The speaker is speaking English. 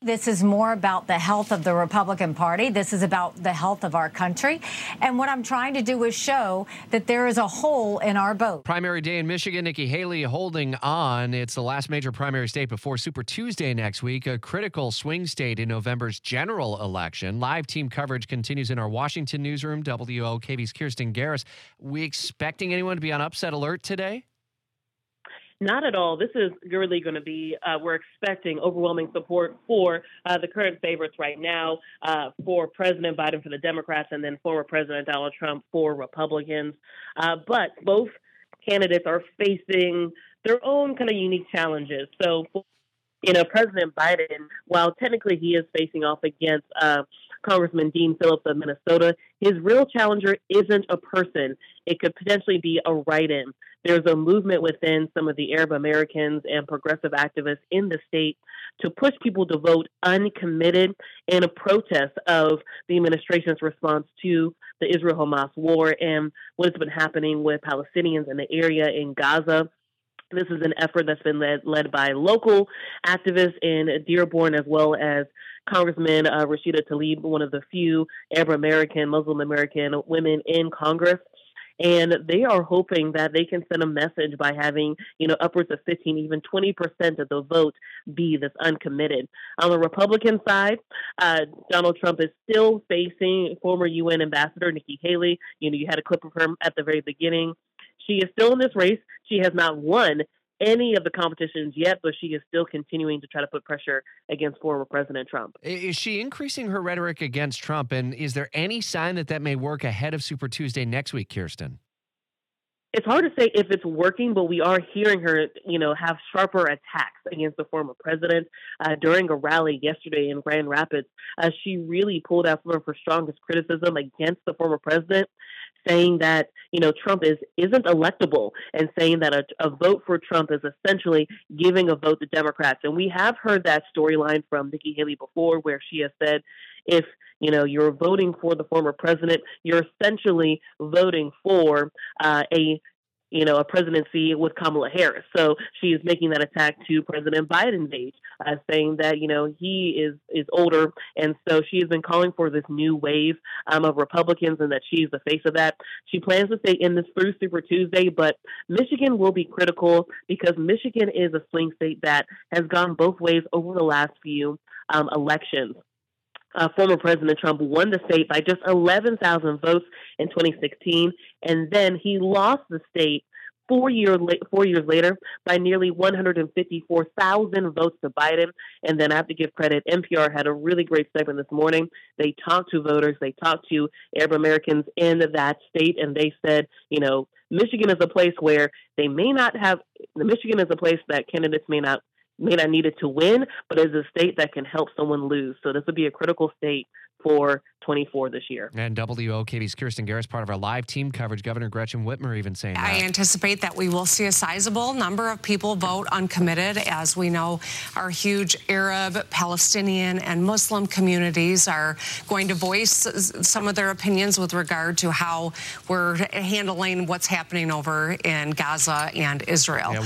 This is more about the health of the Republican Party. This is about the health of our country. And what I'm trying to do is show that there is a hole in our boat. Primary day in Michigan, Nikki Haley holding on. It's the last major primary state before Super Tuesday next week, a critical swing state in November's general election. Live team coverage continues in our Washington newsroom. WOKV's Kirsten Garriss. We expecting anyone to be on upset alert today? Not at all. This is really going to be, uh, we're expecting overwhelming support for uh, the current favorites right now uh, for President Biden for the Democrats and then former President Donald Trump for Republicans. Uh, but both candidates are facing their own kind of unique challenges. So, you know, President Biden, while technically he is facing off against uh, Congressman Dean Phillips of Minnesota, his real challenger isn't a person. It could potentially be a write in. There's a movement within some of the Arab Americans and progressive activists in the state to push people to vote uncommitted in a protest of the administration's response to the Israel Hamas war and what has been happening with Palestinians in the area in Gaza. This is an effort that's been led led by local activists in Dearborn as well as Congressman uh, Rashida Tlaib, one of the few Arab American, Muslim American women in Congress. And they are hoping that they can send a message by having, you know, upwards of 15, even 20% of the vote be this uncommitted. On the Republican side, uh, Donald Trump is still facing former UN Ambassador Nikki Haley. You know, you had a clip of her at the very beginning. She is still in this race. She has not won any of the competitions yet, but she is still continuing to try to put pressure against former President Trump. Is she increasing her rhetoric against Trump? And is there any sign that that may work ahead of Super Tuesday next week, Kirsten? It's hard to say if it's working, but we are hearing her, you know, have sharper attacks against the former president. Uh, during a rally yesterday in Grand Rapids, uh, she really pulled out some of her strongest criticism against the former president saying that you know Trump is isn't electable and saying that a, a, vote for Trump is essentially giving a vote to Democrats. And we have heard that storyline from Nikki Haley before, where she has said, if you know you're voting for the former president, you're essentially voting for uh, a you know, a presidency with Kamala Harris. So she is making that attack to President Biden's age, uh, saying that you know he is is older, and so she has been calling for this new wave um, of Republicans, and that she's the face of that. She plans to stay in this through Super Tuesday, but Michigan will be critical because Michigan is a swing state that has gone both ways over the last few um, elections uh, former President Trump won the state by just 11,000 votes in 2016, and then he lost the state four, year la- four years later by nearly 154,000 votes to Biden. And then I have to give credit, NPR had a really great segment this morning. They talked to voters, they talked to Arab Americans in that state, and they said, you know, Michigan is a place where they may not have, the Michigan is a place that candidates may not may not need it to win, but is a state that can help someone lose. So this would be a critical state for 24 this year. And WOKV's Kirsten Garriss, part of our live team coverage. Governor Gretchen Whitmer even saying that. I anticipate that we will see a sizable number of people vote uncommitted. As we know, our huge Arab, Palestinian, and Muslim communities are going to voice some of their opinions with regard to how we're handling what's happening over in Gaza and Israel. Yeah,